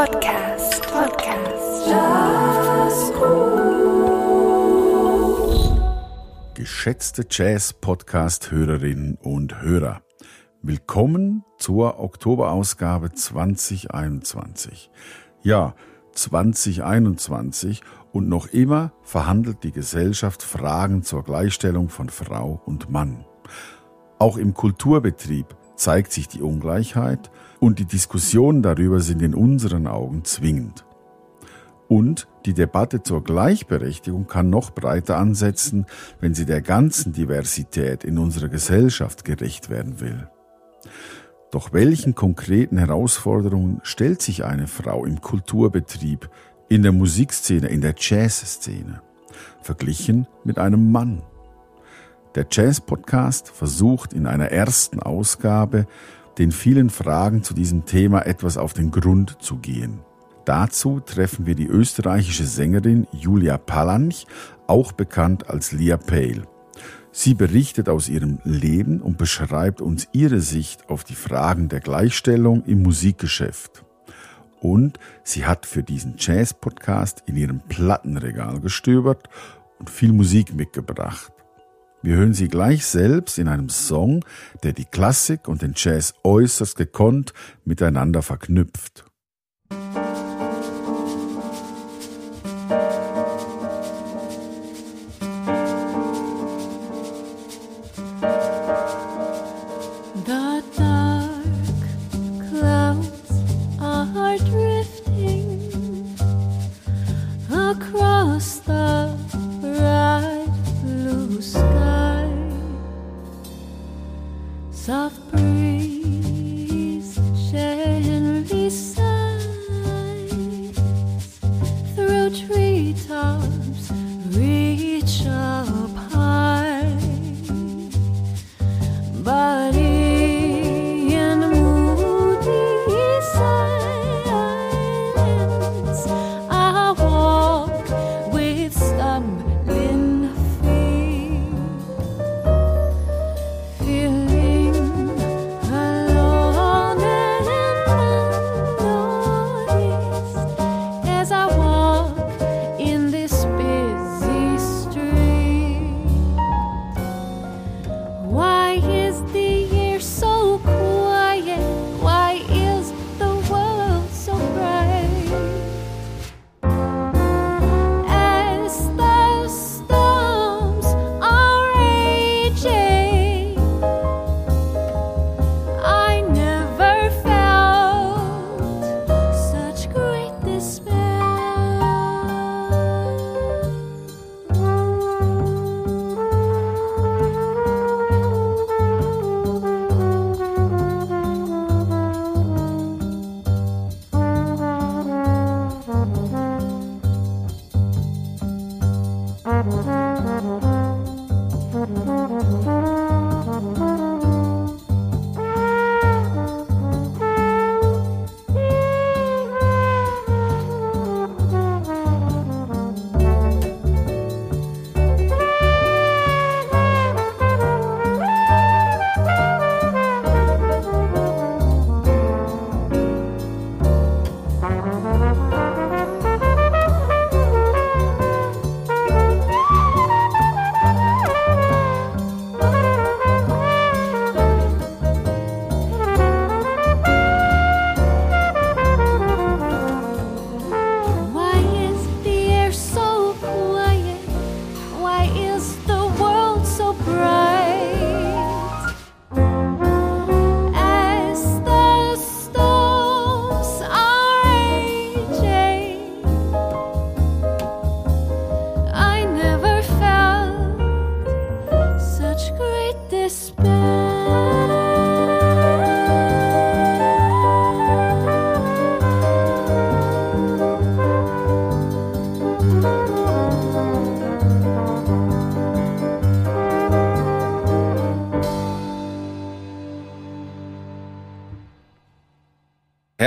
Podcast. Podcast. Geschätzte Jazz-Podcast-Hörerinnen und Hörer, willkommen zur Oktoberausgabe 2021. Ja, 2021 und noch immer verhandelt die Gesellschaft Fragen zur Gleichstellung von Frau und Mann. Auch im Kulturbetrieb zeigt sich die Ungleichheit und die Diskussionen darüber sind in unseren Augen zwingend. Und die Debatte zur Gleichberechtigung kann noch breiter ansetzen, wenn sie der ganzen Diversität in unserer Gesellschaft gerecht werden will. Doch welchen konkreten Herausforderungen stellt sich eine Frau im Kulturbetrieb, in der Musikszene, in der Jazzszene, verglichen mit einem Mann? Der Jazz-Podcast versucht in einer ersten Ausgabe, den vielen Fragen zu diesem Thema etwas auf den Grund zu gehen. Dazu treffen wir die österreichische Sängerin Julia Palanch, auch bekannt als Lia Pale. Sie berichtet aus ihrem Leben und beschreibt uns ihre Sicht auf die Fragen der Gleichstellung im Musikgeschäft. Und sie hat für diesen Jazz-Podcast in ihrem Plattenregal gestöbert und viel Musik mitgebracht. Wir hören sie gleich selbst in einem Song, der die Klassik und den Jazz äußerst gekonnt miteinander verknüpft.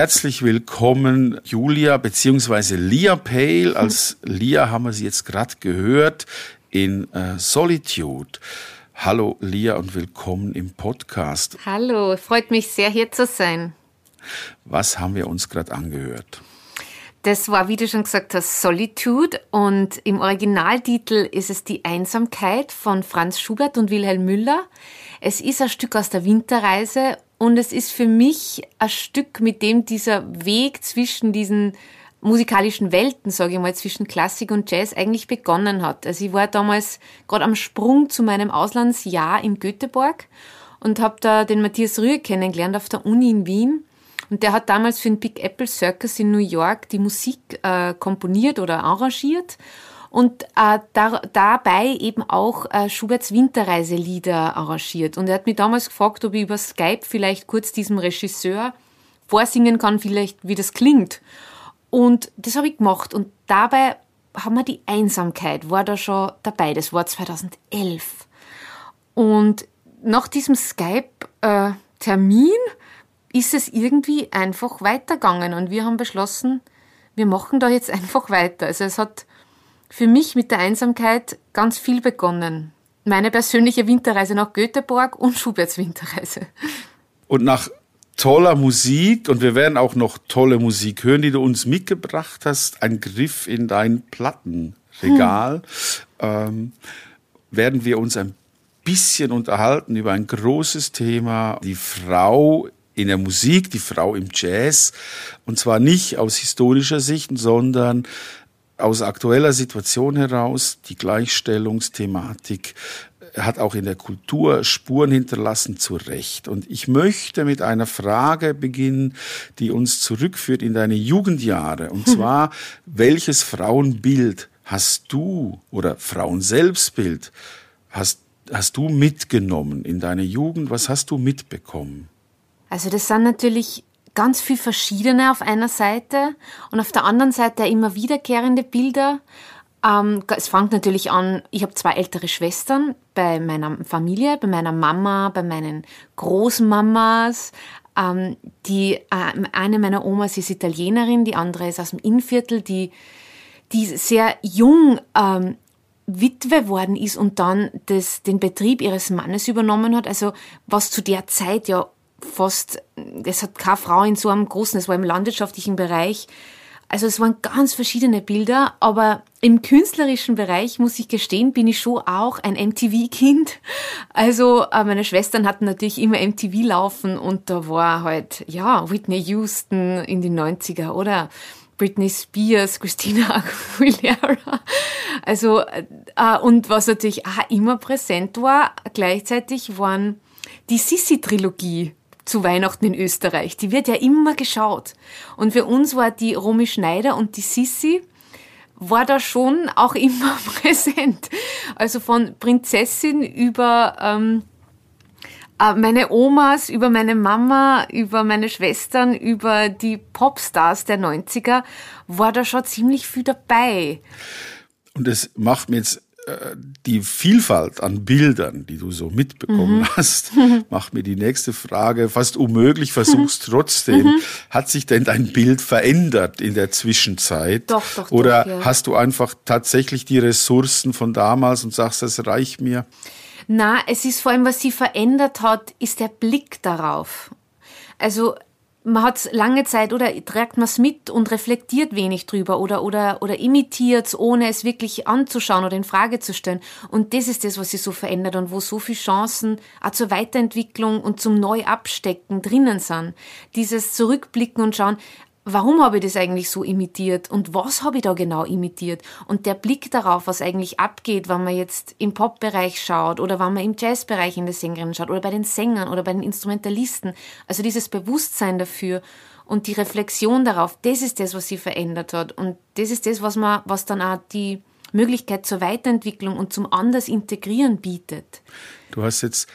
Herzlich willkommen, Julia bzw. Lia Pale. Als Lia haben wir sie jetzt gerade gehört in äh, Solitude. Hallo Lia und willkommen im Podcast. Hallo, freut mich sehr hier zu sein. Was haben wir uns gerade angehört? Das war, wie du schon gesagt hast, Solitude und im Originaltitel ist es Die Einsamkeit von Franz Schubert und Wilhelm Müller. Es ist ein Stück aus der Winterreise und es ist für mich ein Stück, mit dem dieser Weg zwischen diesen musikalischen Welten, sage ich mal, zwischen Klassik und Jazz eigentlich begonnen hat. Also ich war damals gerade am Sprung zu meinem Auslandsjahr in Göteborg und habe da den Matthias Rühe kennengelernt auf der Uni in Wien. Und der hat damals für den Big Apple Circus in New York die Musik äh, komponiert oder arrangiert und äh, da, dabei eben auch äh, Schuberts Winterreiselieder arrangiert. Und er hat mich damals gefragt, ob ich über Skype vielleicht kurz diesem Regisseur vorsingen kann, vielleicht wie das klingt. Und das habe ich gemacht. Und dabei haben wir die Einsamkeit, war da schon dabei. Das war 2011. Und nach diesem Skype-Termin äh, ist es irgendwie einfach weitergegangen. Und wir haben beschlossen, wir machen da jetzt einfach weiter. Also es hat für mich mit der Einsamkeit ganz viel begonnen. Meine persönliche Winterreise nach Göteborg und Schuberts Winterreise. Und nach toller Musik und wir werden auch noch tolle Musik hören, die du uns mitgebracht hast. Ein Griff in dein Plattenregal. Hm. Ähm, werden wir uns ein bisschen unterhalten über ein großes Thema, die Frau in der Musik, die Frau im Jazz. Und zwar nicht aus historischer Sicht, sondern aus aktueller Situation heraus. Die Gleichstellungsthematik hat auch in der Kultur Spuren hinterlassen, zu Recht. Und ich möchte mit einer Frage beginnen, die uns zurückführt in deine Jugendjahre. Und zwar, welches Frauenbild hast du oder Frauenselbstbild hast, hast du mitgenommen in deine Jugend? Was hast du mitbekommen? Also das sind natürlich ganz viel verschiedene auf einer Seite und auf der anderen Seite immer wiederkehrende Bilder. Ähm, es fängt natürlich an, ich habe zwei ältere Schwestern bei meiner Familie, bei meiner Mama, bei meinen Großmamas. Ähm, die, äh, eine meiner Omas ist Italienerin, die andere ist aus dem Innviertel, die, die sehr jung ähm, Witwe worden ist und dann das, den Betrieb ihres Mannes übernommen hat. Also was zu der Zeit ja fast, es hat keine Frau in so einem großen, es war im landwirtschaftlichen Bereich, also es waren ganz verschiedene Bilder, aber im künstlerischen Bereich, muss ich gestehen, bin ich schon auch ein MTV-Kind. Also äh, meine Schwestern hatten natürlich immer MTV laufen und da war halt, ja, Whitney Houston in den 90er oder Britney Spears, Christina Aguilera. Also, äh, und was natürlich auch immer präsent war, gleichzeitig waren die Sissi-Trilogie zu Weihnachten in Österreich. Die wird ja immer geschaut. Und für uns war die Romy Schneider und die Sissi war da schon auch immer präsent. Also von Prinzessin über ähm, äh, meine Omas, über meine Mama, über meine Schwestern, über die Popstars der 90er war da schon ziemlich viel dabei. Und es macht mir jetzt die Vielfalt an Bildern, die du so mitbekommen mhm. hast, macht mir die nächste Frage fast unmöglich, versuch's trotzdem. Mhm. Hat sich denn dein Bild verändert in der Zwischenzeit? Doch, doch, Oder doch, ja. hast du einfach tatsächlich die Ressourcen von damals und sagst, das reicht mir? Na, es ist vor allem, was sie verändert hat, ist der Blick darauf. Also man hat lange Zeit oder trägt man es mit und reflektiert wenig drüber oder oder oder imitiert es, ohne es wirklich anzuschauen oder in Frage zu stellen. Und das ist das, was sich so verändert und wo so viele Chancen auch zur Weiterentwicklung und zum Neuabstecken drinnen sind. Dieses Zurückblicken und schauen, warum habe ich das eigentlich so imitiert und was habe ich da genau imitiert und der Blick darauf, was eigentlich abgeht, wenn man jetzt im Pop-Bereich schaut oder wenn man im Jazz-Bereich in der Sängerin schaut oder bei den Sängern oder bei den Instrumentalisten. Also dieses Bewusstsein dafür und die Reflexion darauf, das ist das, was sie verändert hat und das ist das, was man, was dann auch die Möglichkeit zur Weiterentwicklung und zum anders integrieren bietet. Du hast jetzt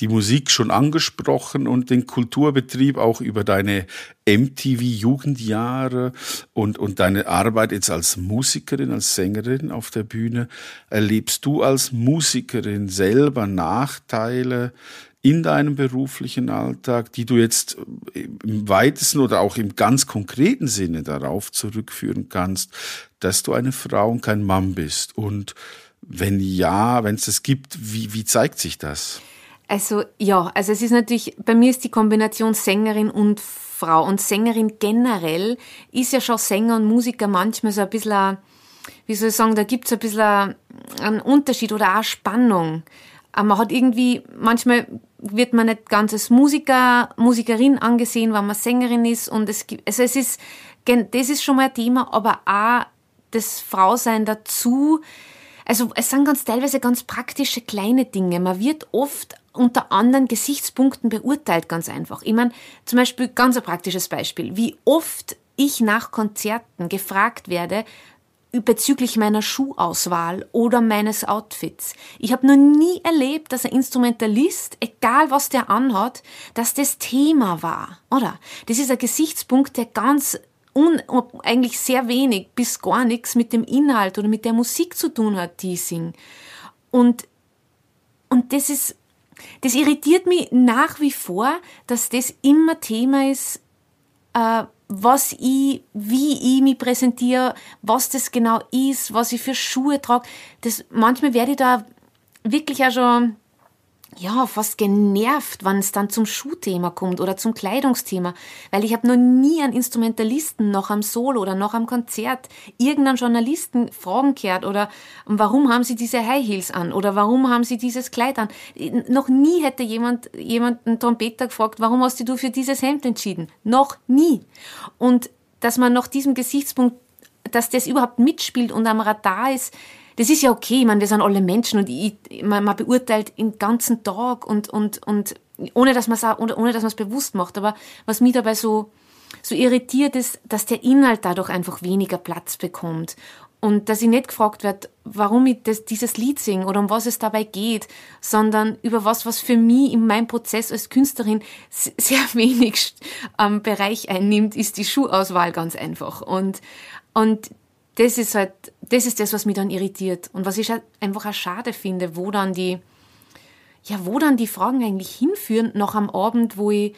die Musik schon angesprochen und den Kulturbetrieb auch über deine MTV-Jugendjahre und, und deine Arbeit jetzt als Musikerin, als Sängerin auf der Bühne. Erlebst du als Musikerin selber Nachteile in deinem beruflichen Alltag, die du jetzt im weitesten oder auch im ganz konkreten Sinne darauf zurückführen kannst, dass du eine Frau und kein Mann bist? Und wenn ja, wenn es das gibt, wie, wie zeigt sich das? Also ja, also es ist natürlich, bei mir ist die Kombination Sängerin und Frau. Und Sängerin generell ist ja schon Sänger und Musiker manchmal so ein bisschen, wie soll ich sagen, da gibt es ein bisschen einen Unterschied oder auch Spannung. Man hat irgendwie, manchmal wird man nicht ganz als Musiker, Musikerin angesehen, wenn man Sängerin ist. Und es gibt, also es ist, das ist schon mal ein Thema, aber auch das Frausein dazu. Also es sind ganz teilweise ganz praktische kleine Dinge. Man wird oft unter anderen Gesichtspunkten beurteilt, ganz einfach. Ich meine, zum Beispiel ganz ein praktisches Beispiel. Wie oft ich nach Konzerten gefragt werde, bezüglich meiner Schuhauswahl oder meines Outfits. Ich habe noch nie erlebt, dass ein Instrumentalist, egal was der anhat, dass das Thema war, oder? Das ist ein Gesichtspunkt, der ganz un, eigentlich sehr wenig bis gar nichts mit dem Inhalt oder mit der Musik zu tun hat, die ich sing. Und, und das ist, das irritiert mich nach wie vor, dass das immer Thema ist, äh, was ich, wie ich mich präsentiere, was das genau ist, was ich für Schuhe trage. Das, manchmal werde ich da wirklich auch schon ja, fast genervt, wenn es dann zum Schuhthema kommt oder zum Kleidungsthema, weil ich habe noch nie einen Instrumentalisten noch am Solo oder noch am Konzert irgendeinen Journalisten Fragen gehört oder warum haben sie diese High Heels an oder warum haben sie dieses Kleid an. Noch nie hätte jemand, jemand einen Trompeter gefragt, warum hast du für dieses Hemd entschieden? Noch nie. Und dass man nach diesem Gesichtspunkt, dass das überhaupt mitspielt und am Radar ist, das ist ja okay, ich meine, wir sind alle Menschen und ich, man, man beurteilt den ganzen Tag und, und, und ohne dass man es bewusst macht. Aber was mich dabei so, so irritiert ist, dass der Inhalt dadurch einfach weniger Platz bekommt. Und dass ich nicht gefragt werde, warum ich das, dieses Lied singe oder um was es dabei geht, sondern über was, was für mich in meinem Prozess als Künstlerin sehr wenig ähm, Bereich einnimmt, ist die Schuhauswahl ganz einfach. Und, und das ist halt, das ist das, was mich dann irritiert. Und was ich halt einfach auch schade finde, wo dann die, ja, wo dann die Fragen eigentlich hinführen, noch am Abend, wo ich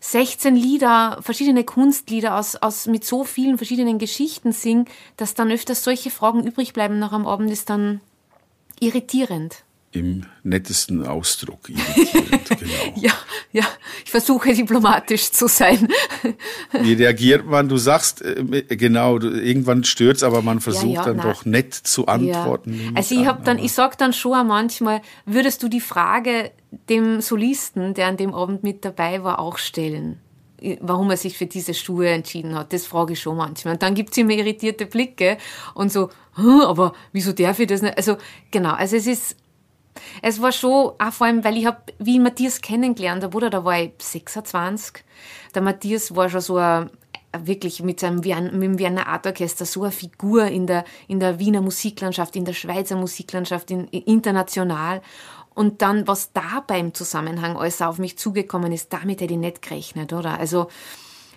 16 Lieder, verschiedene Kunstlieder aus, aus, mit so vielen verschiedenen Geschichten singe, dass dann öfters solche Fragen übrig bleiben noch am Abend, ist dann irritierend im nettesten Ausdruck irritierend. genau. Ja, ja, ich versuche diplomatisch zu sein. Wie reagiert man? Du sagst, äh, genau, irgendwann stört's, aber man versucht ja, ja, dann nein. doch nett zu antworten. Ja. Also ich habe dann, ich sag dann schon manchmal, würdest du die Frage dem Solisten, der an dem Abend mit dabei war, auch stellen? warum er sich für diese Schuhe entschieden hat. Das frage ich schon manchmal. Und dann gibt's immer irritierte Blicke und so, aber wieso darf ich das nicht? Also genau, also es ist es war schon, auch vor allem, weil ich habe, wie ich Matthias kennengelernt habe, oder da war ich 26. Der Matthias war schon so ein, wirklich mit seinem mit dem Wiener Art Orchester so eine Figur in der, in der Wiener Musiklandschaft, in der Schweizer Musiklandschaft, in, international. Und dann, was da beim Zusammenhang alles auf mich zugekommen ist, damit hätte ich nicht gerechnet, oder? Also,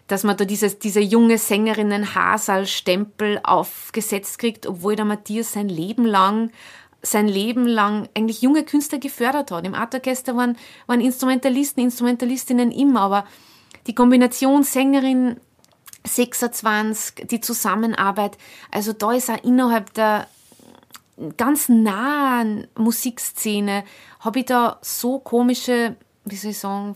dass man da dieses, diese junge Sängerinnen Hasal-Stempel aufgesetzt kriegt, obwohl der Matthias sein Leben lang sein Leben lang eigentlich junge Künstler gefördert hat. Im Artorchester waren, waren Instrumentalisten, Instrumentalistinnen immer, aber die Kombination Sängerin 26, die Zusammenarbeit, also da ist auch innerhalb der ganz nahen Musikszene, habe ich da so komische, wie soll ich sagen,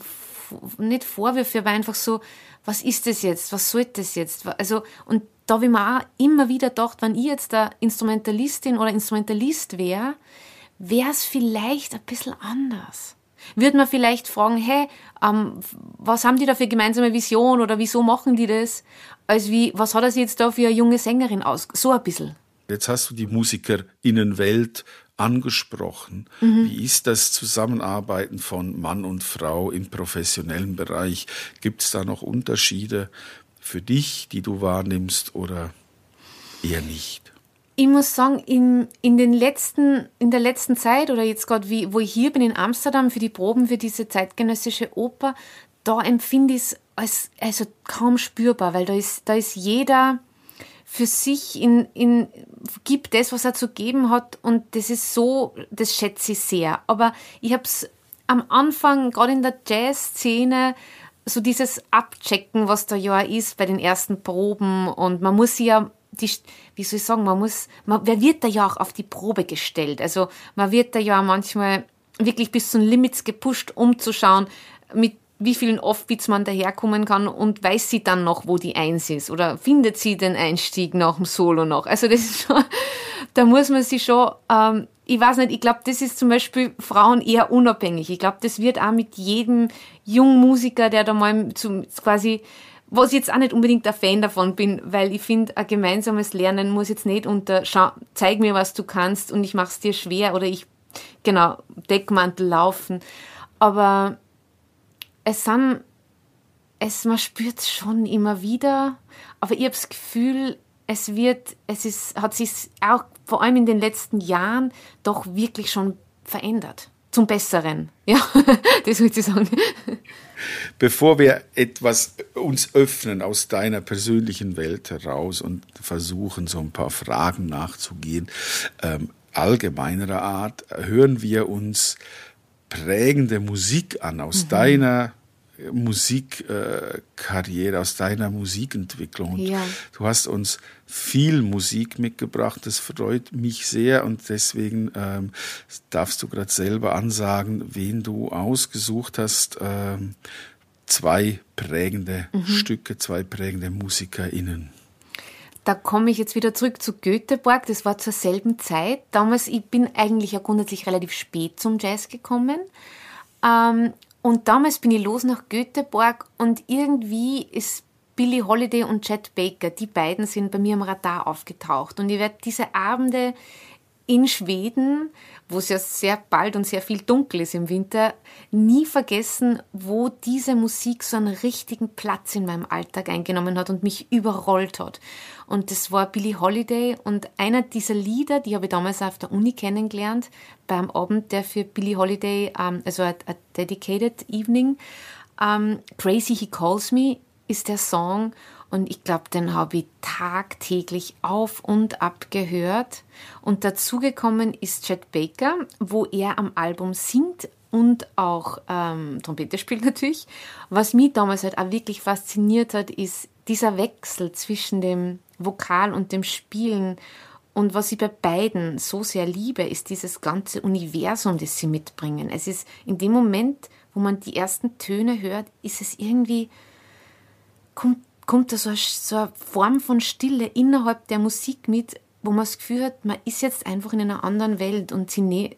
nicht Vorwürfe, aber einfach so, was ist das jetzt? Was soll das jetzt? Also, und da habe ich mir auch immer wieder gedacht, wenn ich jetzt der Instrumentalistin oder Instrumentalist wäre, wäre es vielleicht ein bisschen anders. Würde man vielleicht fragen, hey, ähm, was haben die da für gemeinsame Vision oder wieso machen die das? Als wie, was hat sich jetzt da für eine junge Sängerin aus? So ein bisschen. Jetzt hast du die Musikerinnenwelt angesprochen. Mhm. Wie ist das Zusammenarbeiten von Mann und Frau im professionellen Bereich? Gibt es da noch Unterschiede? für dich, die du wahrnimmst oder eher nicht? Ich muss sagen, in, in, den letzten, in der letzten Zeit oder jetzt gerade, wo ich hier bin in Amsterdam für die Proben für diese zeitgenössische Oper, da empfinde ich es als also kaum spürbar, weil da ist, da ist jeder für sich in, in, gibt das, was er zu geben hat und das ist so, das schätze ich sehr. Aber ich habe es am Anfang, gerade in der Jazz-Szene, so dieses Abchecken, was da ja ist bei den ersten Proben und man muss ja die, wie soll ich sagen, man muss, man, wer wird da ja auch auf die Probe gestellt? Also man wird da ja manchmal wirklich bis zu den Limits gepusht, um zu schauen, mit wie vielen Offbeats man daherkommen kann und weiß sie dann noch, wo die Eins ist oder findet sie den Einstieg nach dem Solo noch. Also das ist schon, da muss man sich schon, ähm, ich weiß nicht, ich glaube, das ist zum Beispiel Frauen eher unabhängig. Ich glaube, das wird auch mit jedem jungen Musiker, der da mal zum, quasi, was ich jetzt auch nicht unbedingt ein Fan davon bin, weil ich finde, ein gemeinsames Lernen muss jetzt nicht unter, schau, zeig mir, was du kannst und ich mach's dir schwer oder ich, genau, Deckmantel laufen. Aber es sind, es, man spürt es schon immer wieder, aber ich habe das Gefühl, es wird, es ist, hat sich auch vor allem in den letzten Jahren doch wirklich schon verändert. Zum Besseren. Ja, das würde ich sagen. Bevor wir etwas uns öffnen aus deiner persönlichen Welt heraus und versuchen, so ein paar Fragen nachzugehen, ähm, allgemeinerer Art, hören wir uns prägende Musik an aus mhm. deiner Musikkarriere, aus deiner Musikentwicklung. Ja. Du hast uns viel Musik mitgebracht, das freut mich sehr und deswegen ähm, darfst du gerade selber ansagen, wen du ausgesucht hast. Ähm, zwei prägende mhm. Stücke, zwei prägende MusikerInnen da komme ich jetzt wieder zurück zu Göteborg. Das war zur selben Zeit. Damals, ich bin eigentlich ja grundsätzlich relativ spät zum Jazz gekommen. Ähm, und damals bin ich los nach Göteborg und irgendwie ist Billie Holiday und Chet Baker, die beiden sind bei mir am Radar aufgetaucht. Und ich werde diese Abende in Schweden, wo es ja sehr bald und sehr viel dunkel ist im Winter, nie vergessen, wo diese Musik so einen richtigen Platz in meinem Alltag eingenommen hat und mich überrollt hat. Und das war Billie Holiday und einer dieser Lieder, die habe ich damals auf der Uni kennengelernt, beim Abend, der für Billie Holiday, ähm, also a, a Dedicated Evening, ähm, Crazy He Calls Me ist der Song und ich glaube, den habe ich tagtäglich auf und ab gehört. Und dazugekommen ist Chet Baker, wo er am Album singt und auch ähm, Trompete spielt natürlich. Was mich damals halt auch wirklich fasziniert hat, ist dieser Wechsel zwischen dem Vokal und dem Spielen. Und was ich bei beiden so sehr liebe, ist dieses ganze Universum, das sie mitbringen. Es ist in dem Moment, wo man die ersten Töne hört, ist es irgendwie, kommt kommt da so eine, so eine Form von Stille innerhalb der Musik mit, wo man das Gefühl hat, man ist jetzt einfach in einer anderen Welt und sie ne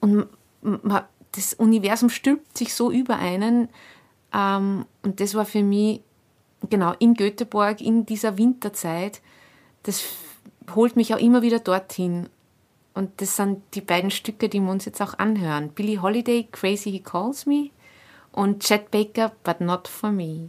und man, das Universum stülpt sich so über einen. Ähm, und das war für mich, genau, in Göteborg, in dieser Winterzeit, das holt mich auch immer wieder dorthin. Und das sind die beiden Stücke, die wir uns jetzt auch anhören. Billie Holiday, Crazy He Calls Me und Chet Baker, But Not For Me.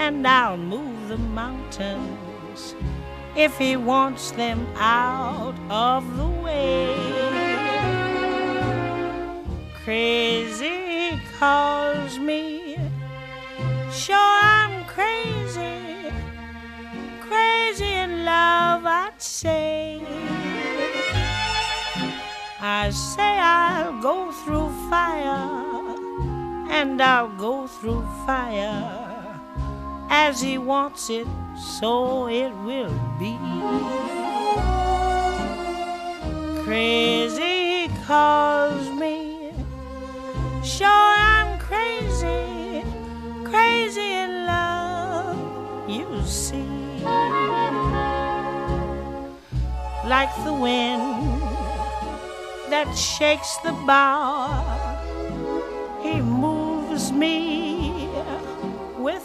And I'll move the mountains if he wants them out of the way. Crazy calls me, sure I'm crazy, crazy in love, I'd say. I say I'll go through fire and I'll go through fire as he wants it, so it will be. Crazy he calls me, sure I'm crazy, crazy in love, you see. Like the wind that shakes the bough he moves me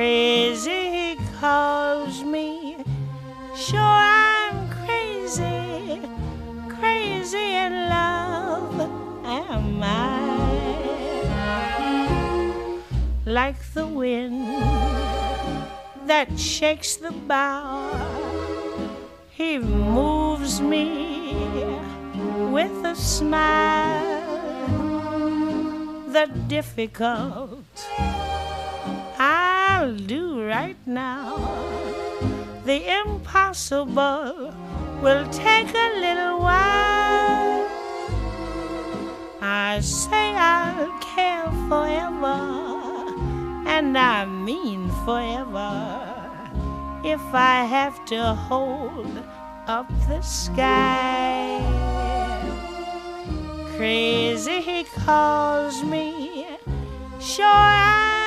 Crazy calls me, sure I'm crazy, crazy in love. Am I? Like the wind that shakes the bough. He moves me with a smile. The difficult I'll do right now. The impossible will take a little while. I say I'll care forever and I mean forever. If I have to hold up the sky, crazy he calls me. Sure, I'm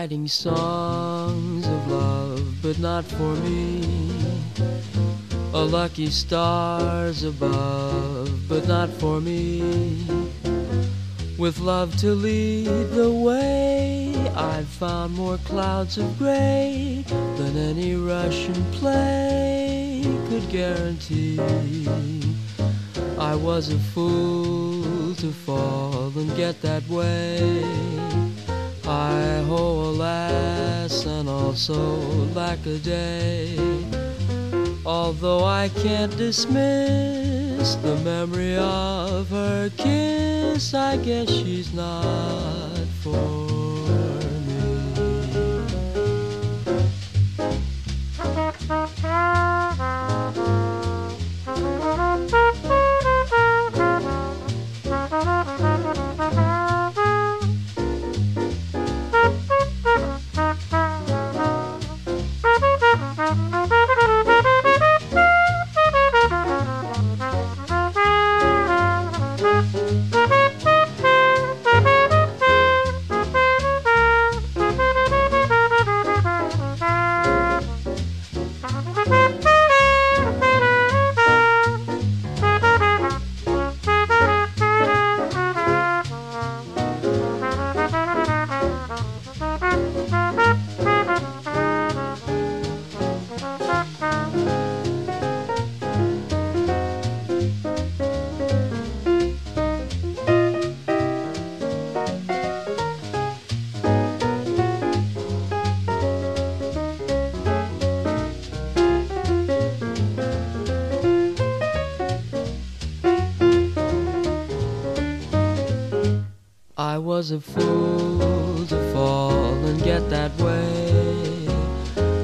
writing songs of love, but not for me. A lucky stars above, but not for me. With love to lead the way, I've found more clouds of gray than any Russian play could guarantee. I was a fool to fall and get that way. I ho, alas, and also lack a day. Although I can't dismiss the memory of her kiss, I guess she's not for me. a fool to fall and get that way.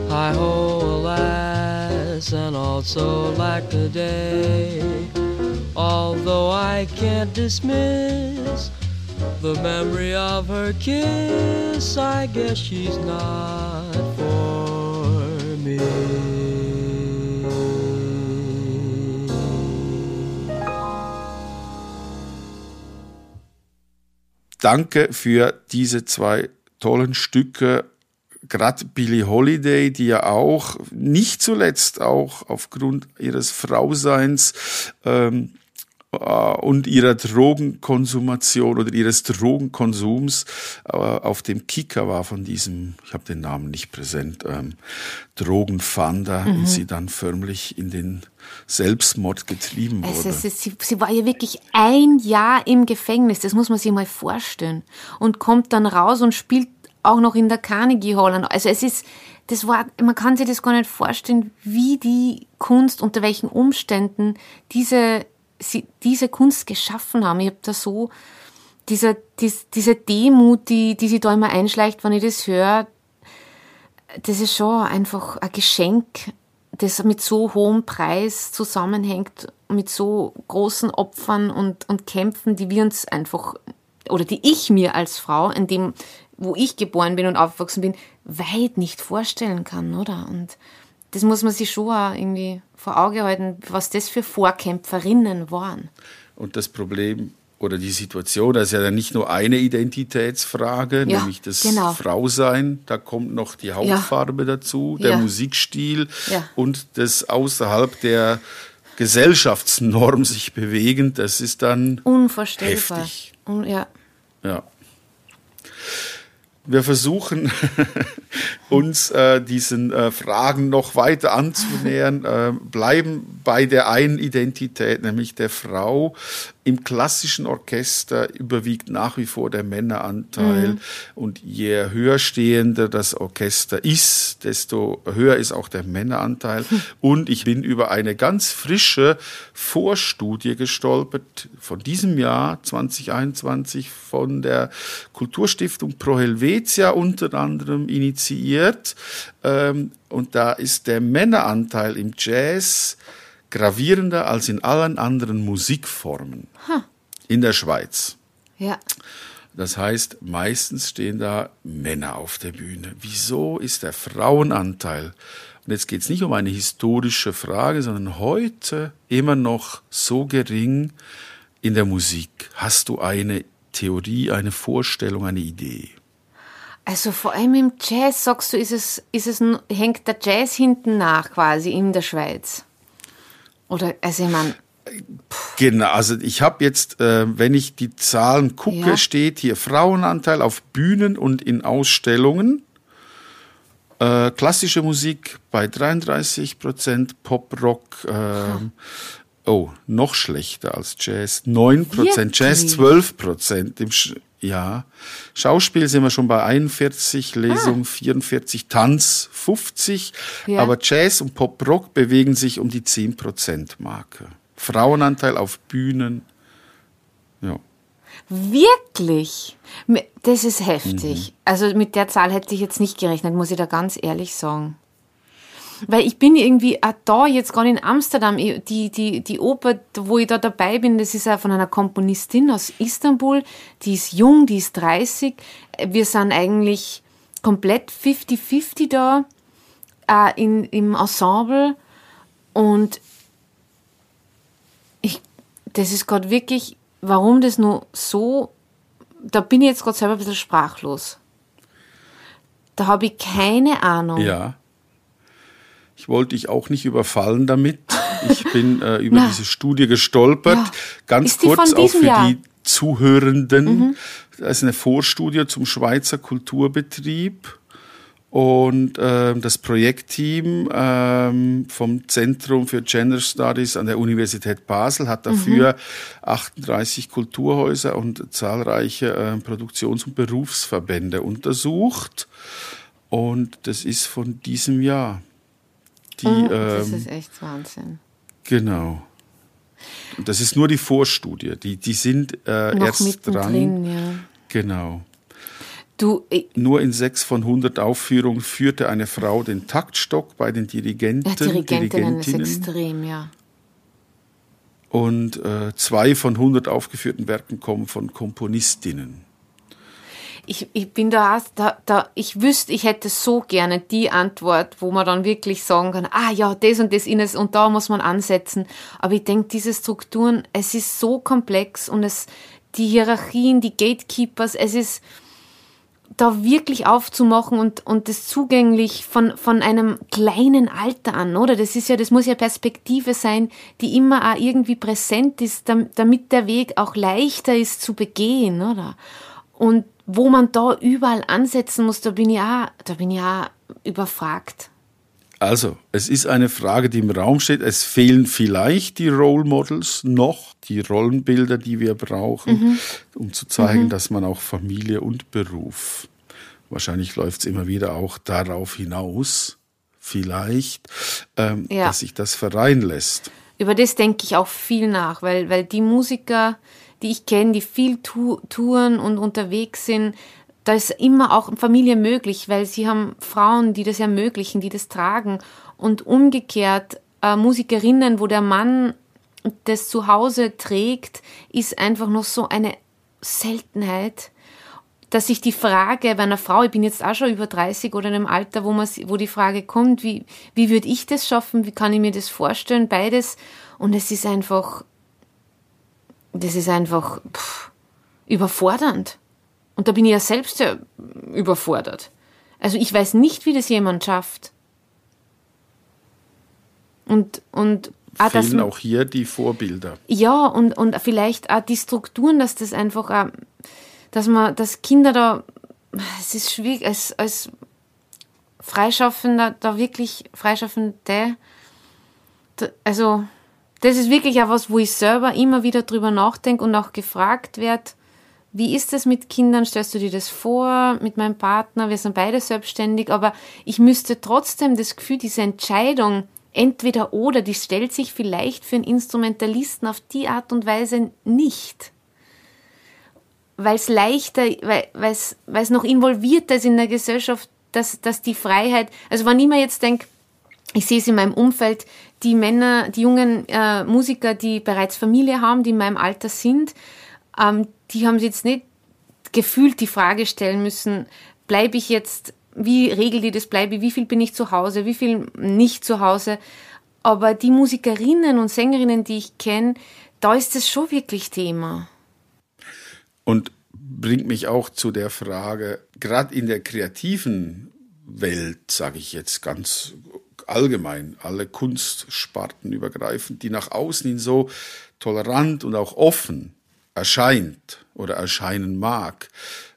Hi ho, alas, and also lack a day. Although I can't dismiss the memory of her kiss, I guess she's not Danke für diese zwei tollen Stücke. Gerade Billie Holiday, die ja auch nicht zuletzt auch aufgrund ihres Frauseins ähm, äh, und ihrer Drogenkonsumation oder ihres Drogenkonsums äh, auf dem Kicker war von diesem, ich habe den Namen nicht präsent, ähm, Drogenfander Mhm. und sie dann förmlich in den Selbstmord getrieben Es wurde. ist, es, sie, sie war ja wirklich ein Jahr im Gefängnis, das muss man sich mal vorstellen. Und kommt dann raus und spielt auch noch in der Carnegie Hall. Also es ist, das war, man kann sich das gar nicht vorstellen, wie die Kunst, unter welchen Umständen diese, sie, diese Kunst geschaffen haben. Ich habe da so, dieser, dies, diese Demut, die, die sich da immer einschleicht, wenn ich das höre, das ist schon einfach ein Geschenk, das mit so hohem Preis zusammenhängt, mit so großen Opfern und, und Kämpfen, die wir uns einfach, oder die ich mir als Frau, in dem, wo ich geboren bin und aufgewachsen bin, weit nicht vorstellen kann, oder? Und das muss man sich schon auch irgendwie vor Auge halten, was das für Vorkämpferinnen waren. Und das Problem oder die Situation, das ist ja dann nicht nur eine Identitätsfrage, Ja, nämlich das genau. Frausein, da kommt noch die Hautfarbe dazu, der Ja. Musikstil Ja. und das außerhalb der Gesellschaftsnorm sich bewegend, das ist dann Unvorstellbar. Heftig. Ja. Ja. Wir versuchen uns äh, diesen äh, Fragen noch weiter anzunähern, äh, bleiben bei der einen Identität, nämlich der Frau. Im klassischen Orchester überwiegt nach wie vor der Männeranteil und je höher stehender das Orchester ist, desto höher ist auch der Männeranteil. Und ich bin über eine ganz frische Vorstudie gestolpert von diesem Jahr 2021 von der Kulturstiftung Pro Helvetia unter anderem initiiert. Ähm, und da ist der Männeranteil im Jazz gravierender als in allen anderen Musikformen in der Schweiz. Ja. Das heißt, meistens stehen da Männer auf der Bühne. Wieso ist der Frauenanteil, und jetzt geht es nicht um eine historische Frage, sondern heute immer noch so gering in der Musik? Hast du eine Theorie, eine Vorstellung, eine Idee? Also vor allem im Jazz, sagst du, ist es, ist es, hängt der Jazz hinten nach quasi in der Schweiz? Oder, also ich meine, Genau, also ich habe jetzt, äh, wenn ich die Zahlen gucke, Ja. steht hier Frauenanteil auf Bühnen und in Ausstellungen. Äh, klassische Musik bei 33 Prozent, Pop-Rock, ähm, oh, noch schlechter als Jazz, 9 Prozent, Jazz Wirklich? 12 Prozent. Im ja, Schauspiel sind wir schon bei 41, Lesung 44, Tanz 50, Ja. aber Jazz und Pop-Rock bewegen sich um die 10 Prozent Marke. Frauenanteil auf Bühnen, ja. wirklich? Das ist heftig. Also mit der Zahl hätte ich jetzt nicht gerechnet, muss ich da ganz ehrlich sagen. Weil ich bin irgendwie auch da jetzt gerade in Amsterdam, die, die, die Oper, wo ich da dabei bin, das ist ja von einer Komponistin aus Istanbul, die ist jung, die ist 30. Wir sind eigentlich komplett 50-50 da äh, in, im Ensemble und ich, das ist gerade wirklich, warum das nur so, da bin ich jetzt gerade selber ein bisschen sprachlos. Da habe ich keine Ahnung. Ja. Ich wollte dich auch nicht überfallen damit. Ich bin äh, über Na. diese Studie gestolpert. Ja. Ganz kurz auch für Jahr? Mhm. die Zuhörenden. Das ist eine Vorstudie zum Schweizer Kulturbetrieb. Und ähm, das Projektteam ähm, vom Zentrum für Gender Studies an der Universität Basel hat dafür Mhm. 38 Kulturhäuser und zahlreiche äh, Produktions- und Berufsverbände untersucht. Und das ist von diesem Jahr. Die, Mhm, Das ähm, ist echt Wahnsinn. genau. Das ist nur die Vorstudie. Die, die sind äh, Noch erst dran. ja. Genau. Du, ich, Nur in sechs von 100 Aufführungen führte eine Frau den Taktstock bei den Dirigenten, ja, Dirigentinnen ist Dirigentinnen. extrem, ja. Und äh, zwei von 100 aufgeführten Werken kommen von Komponistinnen. Ich, ich bin da, da, da, ich wüsste, ich hätte so gerne die Antwort, wo man dann wirklich sagen kann, ah ja, das und das Ines und da muss man ansetzen. Aber ich denke, diese Strukturen, es ist so komplex und es, die Hierarchien, die Gatekeepers, es ist da wirklich aufzumachen und, und das zugänglich von, von einem kleinen Alter an, oder? Das ist ja, das muss ja Perspektive sein, die immer auch irgendwie präsent ist, dam- damit der Weg auch leichter ist zu begehen, oder? Und wo man da überall ansetzen muss, da bin ich auch, da bin ich auch überfragt. Also, es ist eine Frage, die im Raum steht. Es fehlen vielleicht die Role Models noch, die Rollenbilder, die wir brauchen, um zu zeigen, dass man auch Familie und Beruf, wahrscheinlich läuft es immer wieder auch darauf hinaus, vielleicht, ähm, Ja. dass sich das vereinen lässt. Über das denke ich auch viel nach, weil, weil die Musiker, die ich kenne, die viel tu touren und unterwegs sind, da ist immer auch Familie möglich, weil sie haben Frauen, die das ermöglichen, die das tragen. Und umgekehrt äh, Musikerinnen, wo der Mann das zu Hause trägt, ist einfach noch so eine Seltenheit, dass sich die Frage bei einer Frau, ich bin jetzt auch schon über 30 oder in einem Alter, wo, man, wo die Frage kommt, wie, wie würde ich das schaffen, wie kann ich mir das vorstellen, beides. Und es ist einfach, das ist einfach pff, überfordernd. Und da bin ich ja selbst ja überfordert. Also ich weiß nicht, wie das jemand schafft. Und, und auch, Fehlen auch hier die Vorbilder. Ja, und, und vielleicht auch die Strukturen, dass das einfach, auch, dass man, dass Kinder da, es ist schwierig, als, als Freischaffender, da wirklich Freischaffende, also, das ist wirklich auch was, wo ich selber immer wieder drüber nachdenke und auch gefragt werde, wie ist das mit Kindern? Stellst du dir das vor? Mit meinem Partner? Wir sind beide selbstständig, aber ich müsste trotzdem das Gefühl, diese Entscheidung, entweder oder, die stellt sich vielleicht für einen Instrumentalisten auf die Art und Weise nicht. Weil es leichter, weil es noch involvierter ist in der Gesellschaft, dass, dass die Freiheit, also wenn ich mir jetzt denke, ich sehe es in meinem Umfeld, die Männer, die jungen äh, Musiker, die bereits Familie haben, die in meinem Alter sind, ähm, die haben sich jetzt nicht gefühlt die Frage stellen müssen, bleibe ich jetzt wie regelt die das bleibe, wie viel bin ich zu Hause, wie viel nicht zu Hause. Aber die Musikerinnen und Sängerinnen, die ich kenne, da ist es schon wirklich Thema. Und bringt mich auch zu der Frage, gerade in der kreativen Welt, sage ich jetzt ganz allgemein, alle Kunstsparten übergreifend, die nach außen hin so tolerant und auch offen erscheint oder erscheinen mag,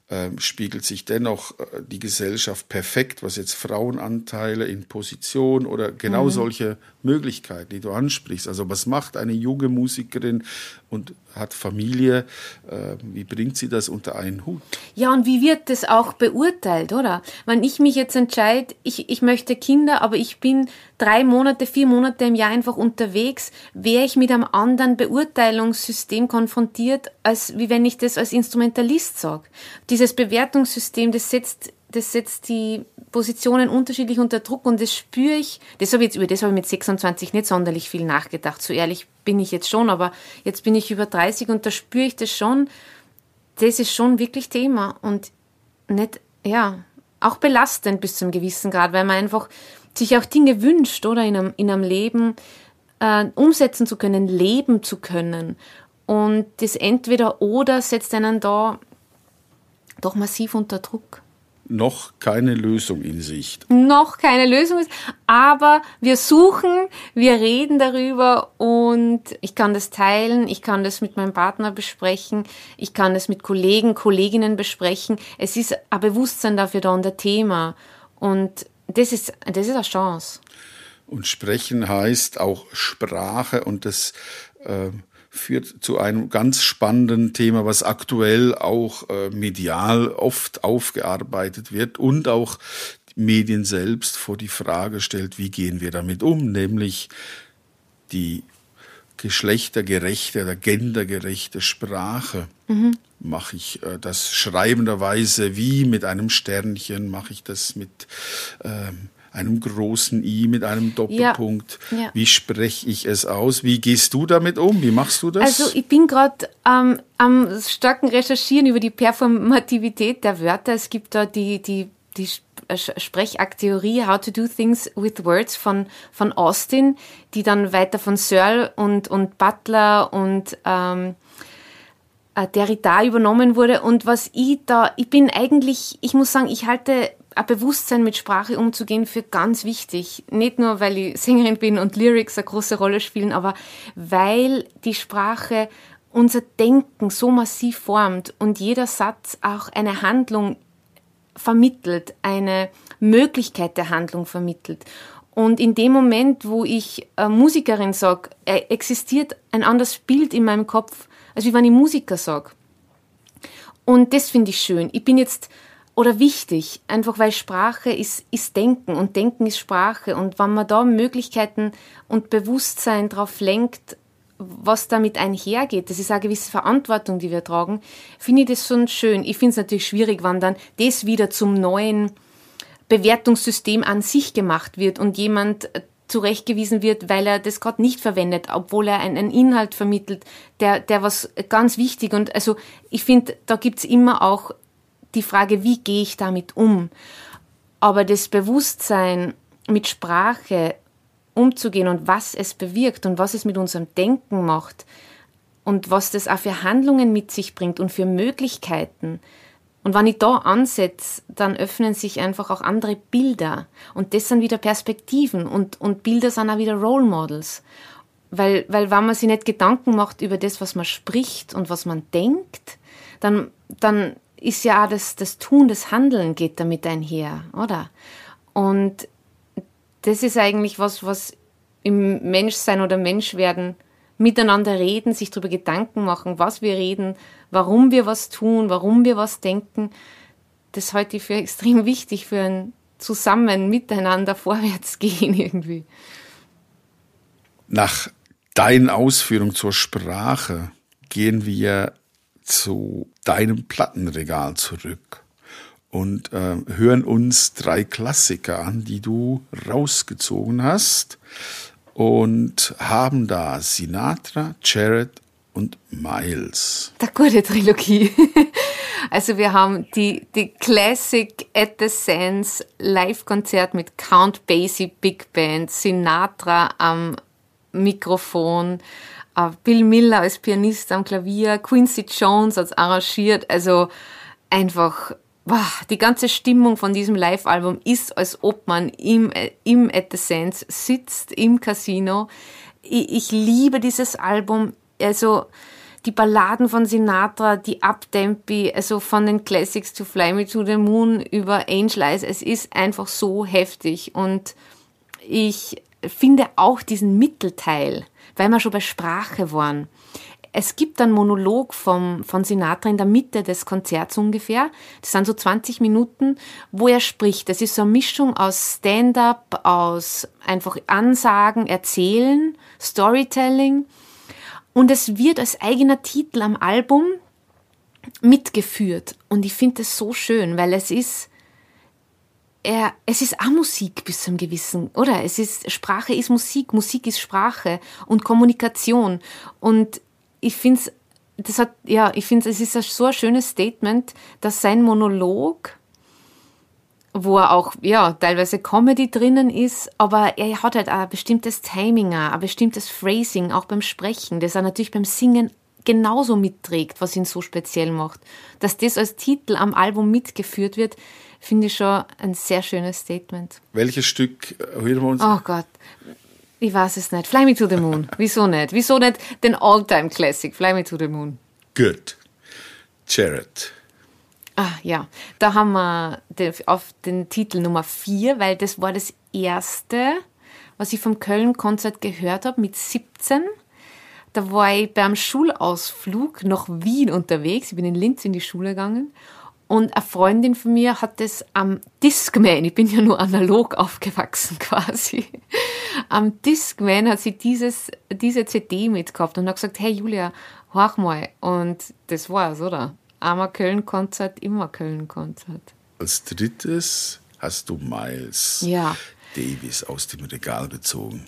ähm, spiegelt sich dennoch äh, die Gesellschaft perfekt, was jetzt Frauenanteile in Position oder genau mhm. solche Möglichkeiten, die du ansprichst. Also was macht eine junge Musikerin und hat Familie? Äh, wie bringt sie das unter einen Hut? Ja, und wie wird das auch beurteilt, oder? Wenn ich mich jetzt entscheide, ich, ich möchte Kinder, aber ich bin drei Monate, vier Monate im Jahr einfach unterwegs, wäre ich mit einem anderen Beurteilungssystem konfrontiert, als wie wenn ich das als Instrumentalist sage. Dieses Bewertungssystem, das setzt das setzt die Positionen unterschiedlich unter Druck und das spüre ich, das habe ich jetzt über das habe ich mit 26 nicht sonderlich viel nachgedacht, so ehrlich bin ich jetzt schon, aber jetzt bin ich über 30 und da spüre ich das schon, das ist schon wirklich Thema und nicht, ja, auch belastend bis zum gewissen Grad, weil man einfach sich auch Dinge wünscht, oder in einem, in einem Leben äh, umsetzen zu können, leben zu können. Und das entweder oder setzt einen da doch massiv unter Druck noch keine Lösung in Sicht. Noch keine Lösung ist, aber wir suchen, wir reden darüber und ich kann das teilen, ich kann das mit meinem Partner besprechen, ich kann das mit Kollegen, Kolleginnen besprechen. Es ist ein Bewusstsein dafür da und der Thema und das ist, das ist eine Chance. Und sprechen heißt auch Sprache und das äh, führt zu einem ganz spannenden Thema, was aktuell auch äh, medial oft aufgearbeitet wird und auch Medien selbst vor die Frage stellt, wie gehen wir damit um, nämlich die geschlechtergerechte oder gendergerechte Sprache. Mhm. Mache ich äh, das schreibenderweise wie mit einem Sternchen, mache ich das mit ähm, einem großen I mit einem Doppelpunkt. Ja, ja. Wie spreche ich es aus? Wie gehst du damit um? Wie machst du das? Also ich bin gerade ähm, am starken Recherchieren über die Performativität der Wörter. Es gibt da die, die, die Sprechakttheorie How to Do Things with Words von, von Austin, die dann weiter von Searle und, und Butler und ähm, äh, Derrida übernommen wurde. Und was ich da, ich bin eigentlich, ich muss sagen, ich halte ein Bewusstsein mit Sprache umzugehen für ganz wichtig. Nicht nur, weil ich Sängerin bin und Lyrics eine große Rolle spielen, aber weil die Sprache unser Denken so massiv formt und jeder Satz auch eine Handlung vermittelt, eine Möglichkeit der Handlung vermittelt. Und in dem Moment, wo ich äh, Musikerin sage, äh, existiert ein anderes Bild in meinem Kopf, als wenn ich Musiker sage. Und das finde ich schön. Ich bin jetzt oder wichtig, einfach weil Sprache ist, ist Denken und Denken ist Sprache. Und wenn man da Möglichkeiten und Bewusstsein drauf lenkt, was damit einhergeht, das ist eine gewisse Verantwortung, die wir tragen, finde ich das schon schön. Ich finde es natürlich schwierig, wenn dann das wieder zum neuen Bewertungssystem an sich gemacht wird und jemand zurechtgewiesen wird, weil er das gerade nicht verwendet, obwohl er einen, Inhalt vermittelt, der, der was ganz wichtig und also ich finde, da gibt's immer auch die Frage, wie gehe ich damit um? Aber das Bewusstsein mit Sprache umzugehen und was es bewirkt und was es mit unserem Denken macht und was das auch für Handlungen mit sich bringt und für Möglichkeiten. Und wenn ich da ansetze, dann öffnen sich einfach auch andere Bilder. Und das sind wieder Perspektiven und, und Bilder sind auch wieder Role Models. Weil, weil wenn man sich nicht Gedanken macht über das, was man spricht und was man denkt, dann, dann ist ja auch das, das Tun, das Handeln geht damit einher, oder? Und das ist eigentlich was, was im Menschsein oder Menschwerden miteinander reden, sich darüber Gedanken machen, was wir reden, warum wir was tun, warum wir was denken. Das halte ich für extrem wichtig für ein Zusammen, Miteinander vorwärts gehen irgendwie. Nach deinen Ausführungen zur Sprache gehen wir zu deinem Plattenregal zurück und äh, hören uns drei Klassiker an, die du rausgezogen hast und haben da Sinatra, Jared und Miles. Der gute Trilogie. Also wir haben die, die Classic at the Sands Live-Konzert mit Count Basie Big Band, Sinatra am Mikrofon, Bill Miller als Pianist am Klavier, Quincy Jones als arrangiert, also einfach die ganze Stimmung von diesem Live-Album ist, als ob man im, im At the Sands sitzt, im Casino. Ich, ich liebe dieses Album. Also, die Balladen von Sinatra, die Uptempi, also von den Classics to Fly Me to the Moon über Angel Eyes, es ist einfach so heftig und ich finde auch diesen Mittelteil, weil wir schon bei Sprache waren. Es gibt einen Monolog vom, von Sinatra in der Mitte des Konzerts ungefähr. Das sind so 20 Minuten, wo er spricht. Das ist so eine Mischung aus Stand-up, aus einfach Ansagen, Erzählen, Storytelling. Und es wird als eigener Titel am Album mitgeführt. Und ich finde das so schön, weil es ist, er, es ist auch Musik bis zu einem gewissen, oder? Es ist, Sprache ist Musik, Musik ist Sprache und Kommunikation. Und ich finde es, das hat, ja, ich finde es ist so ein schönes Statement, dass sein Monolog, wo er auch, ja, teilweise Comedy drinnen ist, aber er hat halt ein bestimmtes Timing, ein bestimmtes Phrasing, auch beim Sprechen, das er natürlich beim Singen genauso mitträgt, was ihn so speziell macht. Dass das als Titel am Album mitgeführt wird, finde ich schon ein sehr schönes Statement. Welches Stück hören wir uns? Oh Gott. Ich weiß es nicht. Fly Me to the Moon. Wieso nicht? Wieso nicht den All-Time Classic? Fly Me to the Moon. Good. Jared. Ah, ja. Da haben wir den, auf den Titel Nummer 4, weil das war das erste, was ich vom Köln-Konzert gehört habe mit 17. Da war ich beim Schulausflug nach Wien unterwegs. Ich bin in Linz in die Schule gegangen und eine Freundin von mir hat das am Discman, ich bin ja nur analog aufgewachsen quasi, am Discman hat sie dieses, diese CD mitgehabt und hat gesagt, hey Julia, horch mal. Und das war's, oder? Einmal Köln-Konzert, immer Köln-Konzert. Als drittes hast du Miles ja. Davis aus dem Regal gezogen.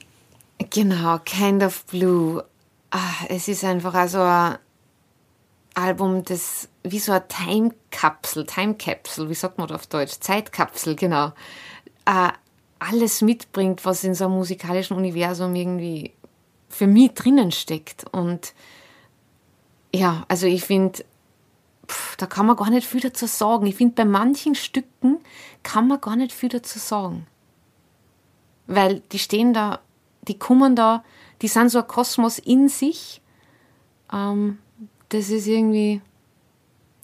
Genau, Kind of Blue. Ah, es ist einfach also ein Album, das wie so eine Time-Kapsel, Time-Capsule, wie sagt man das auf Deutsch? Zeitkapsel, genau. Äh, alles mitbringt, was in so einem musikalischen Universum irgendwie für mich drinnen steckt. Und ja, also ich finde, da kann man gar nicht viel dazu sagen. Ich finde, bei manchen Stücken kann man gar nicht viel dazu sagen. Weil die stehen da, die kommen da, die sind so ein Kosmos in sich. Ähm, das ist irgendwie,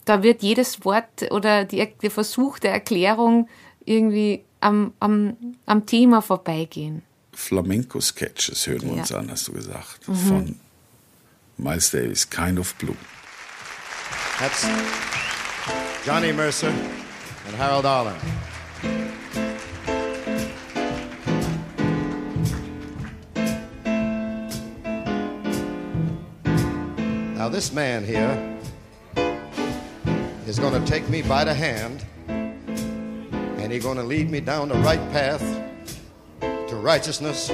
da wird jedes Wort oder die, der Versuch der Erklärung irgendwie am, am, am Thema vorbeigehen. Flamenco-Sketches hören wir ja. uns an, hast du gesagt. Mhm. Von Miles Davis, Kind of Blue. That's Johnny Mercer and Harold Arlen. Now, this man here is going to take me by the hand and he's going to lead me down the right path to righteousness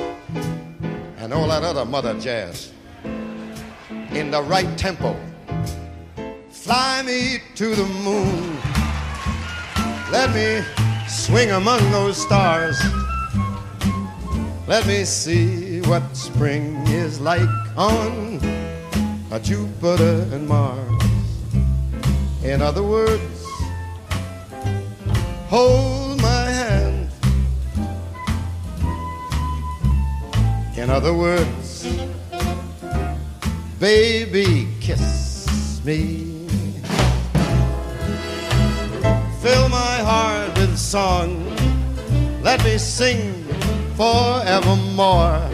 and all that other mother jazz in the right tempo. Fly me to the moon. Let me swing among those stars. Let me see what spring is like on Jupiter and Mars. In other words, hold my hand. In other words, baby, kiss me. Fill my heart with song. Let me sing forevermore.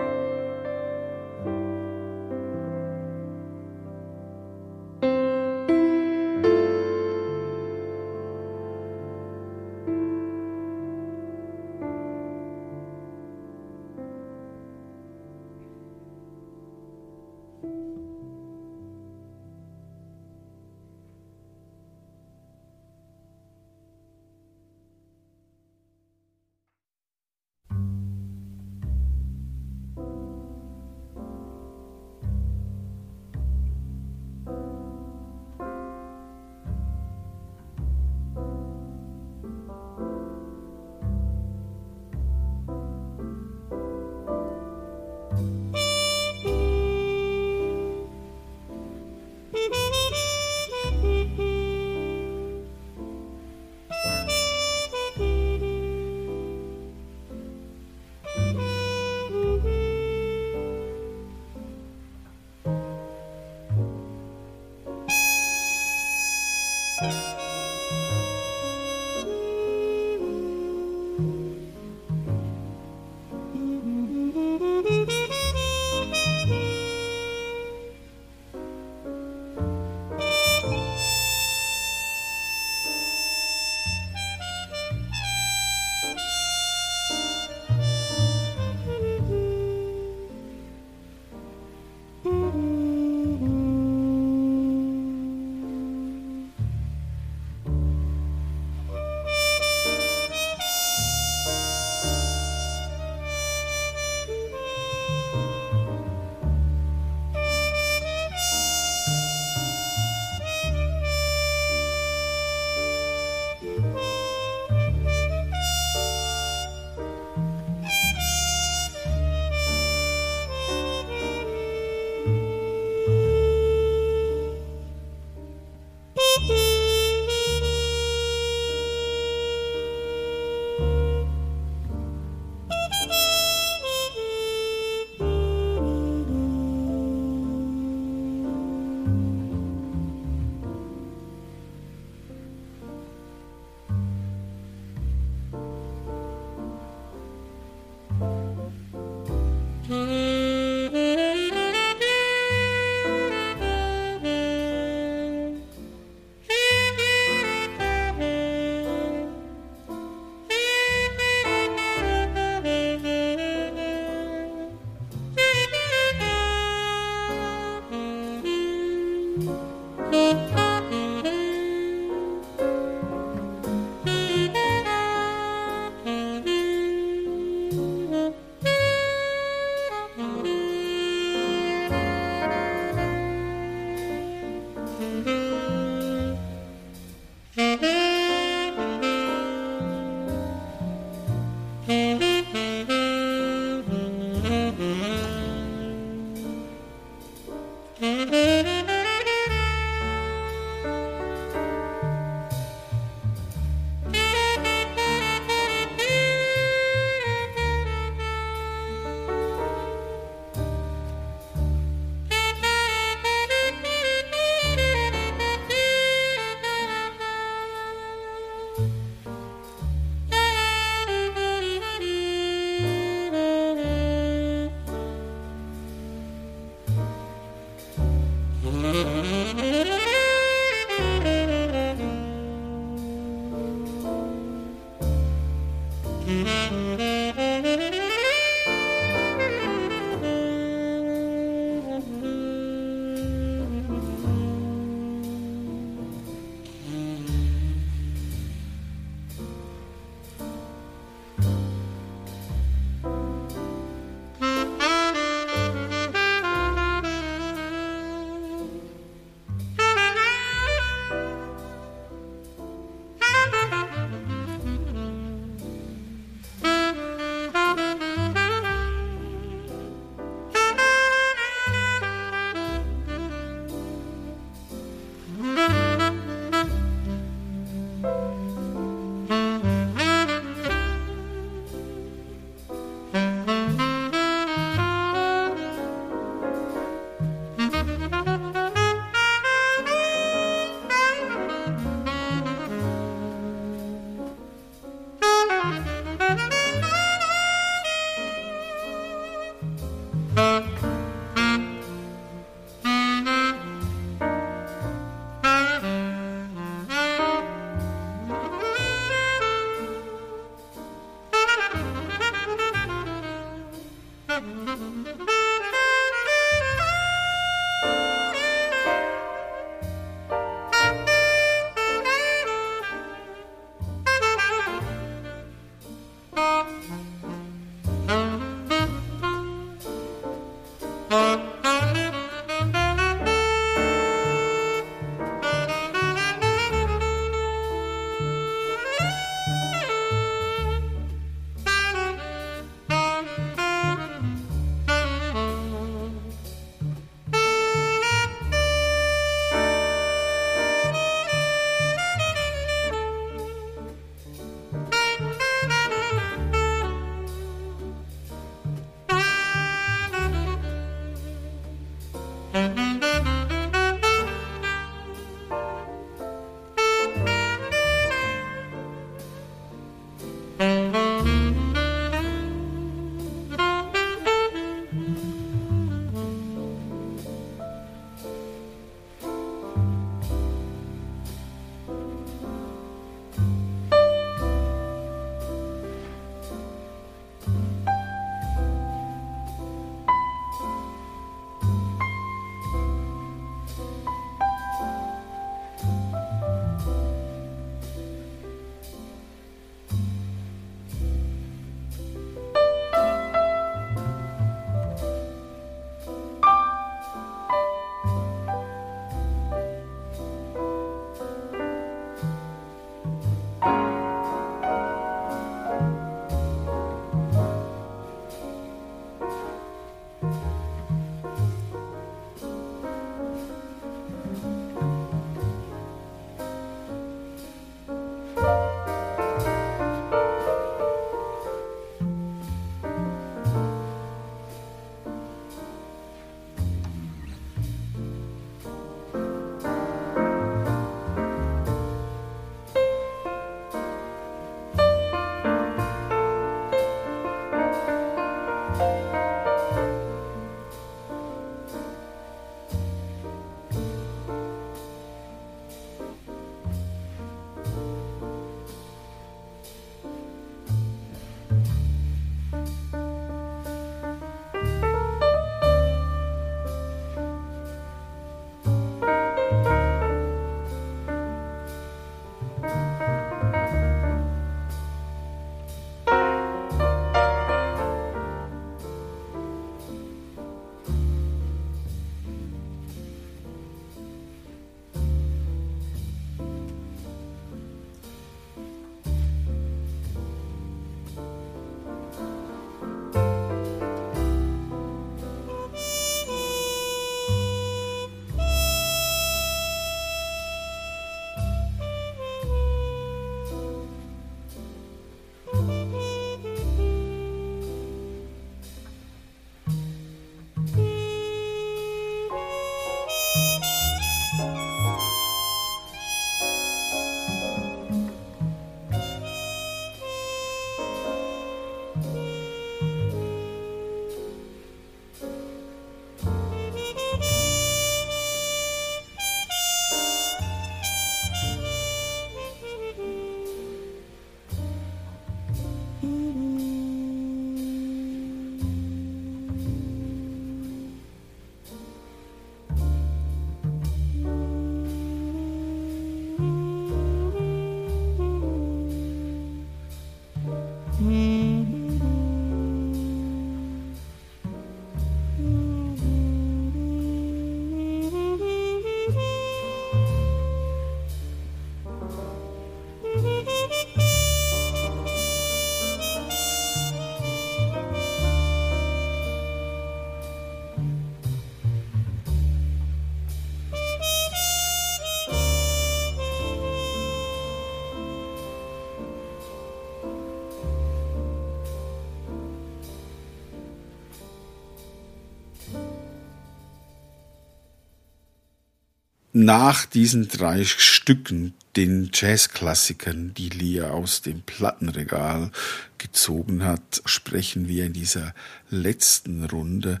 Nach diesen drei Stücken, den Jazzklassikern, die Lia aus dem Plattenregal gezogen hat, sprechen wir in dieser letzten Runde